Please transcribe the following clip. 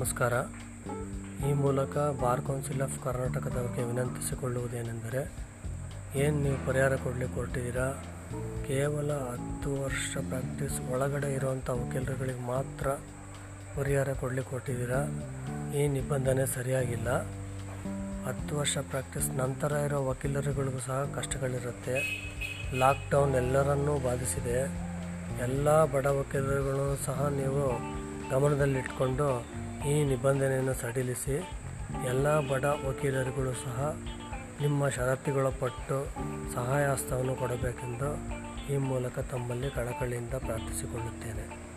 ನಮಸ್ಕಾರ. ಈ ಮೂಲಕ ಬಾರ್ ಕೌನ್ಸಿಲ್ ಆಫ್ ಕರ್ನಾಟಕದವರಿಗೆ ವಿನಂತಿಸಿಕೊಳ್ಳುವುದೇನೆಂದರೆ, ಏನು ನೀವು ಪರಿಹಾರ ಕೊಡಲಿಕ್ಕೆ ಕೊಟ್ಟಿದ್ದೀರಾ? ಕೇವಲ ಹತ್ತು ವರ್ಷ ಪ್ರಾಕ್ಟೀಸ್ ಒಳಗಡೆ ಇರುವಂಥ ವಕೀಲರುಗಳಿಗೆ ಮಾತ್ರ ಪರಿಹಾರ ಕೊಡಲಿಕ್ಕೆ ಕೊಟ್ಟಿದ್ದೀರಾ? ಈ ನಿಬಂಧನೆ ಸರಿಯಾಗಿಲ್ಲ. ಹತ್ತು ವರ್ಷ ಪ್ರಾಕ್ಟೀಸ್ ನಂತರ ಇರೋ ವಕೀಲರುಗಳಿಗೂ ಸಹ ಕಷ್ಟಗಳಿರುತ್ತೆ. ಲಾಕ್ಡೌನ್ ಎಲ್ಲರನ್ನೂ ಬಾಧಿಸಿದೆ. ಎಲ್ಲ ಬಡ ವಕೀಲರುಗಳು ಸಹ ನೀವು ಗಮನದಲ್ಲಿಟ್ಕೊಂಡು ಈ ನಿಬಂಧನೆಯನ್ನು ಸಡಿಲಿಸಿ ಎಲ್ಲ ಬಡ ವಕೀಲರುಗಳು ಸಹ ನಿಮ್ಮ ಷರತ್ತುಗಳ ಪಟ್ಟು ಸಹಾಯ ಹಸ್ತವನ್ನು ಕೊಡಬೇಕೆಂದು ಈ ಮೂಲಕ ತಮ್ಮಲ್ಲಿ ಕಳಕಳಿಯಿಂದ ಪ್ರಾರ್ಥಿಸಿಕೊಳ್ಳುತ್ತೇನೆ.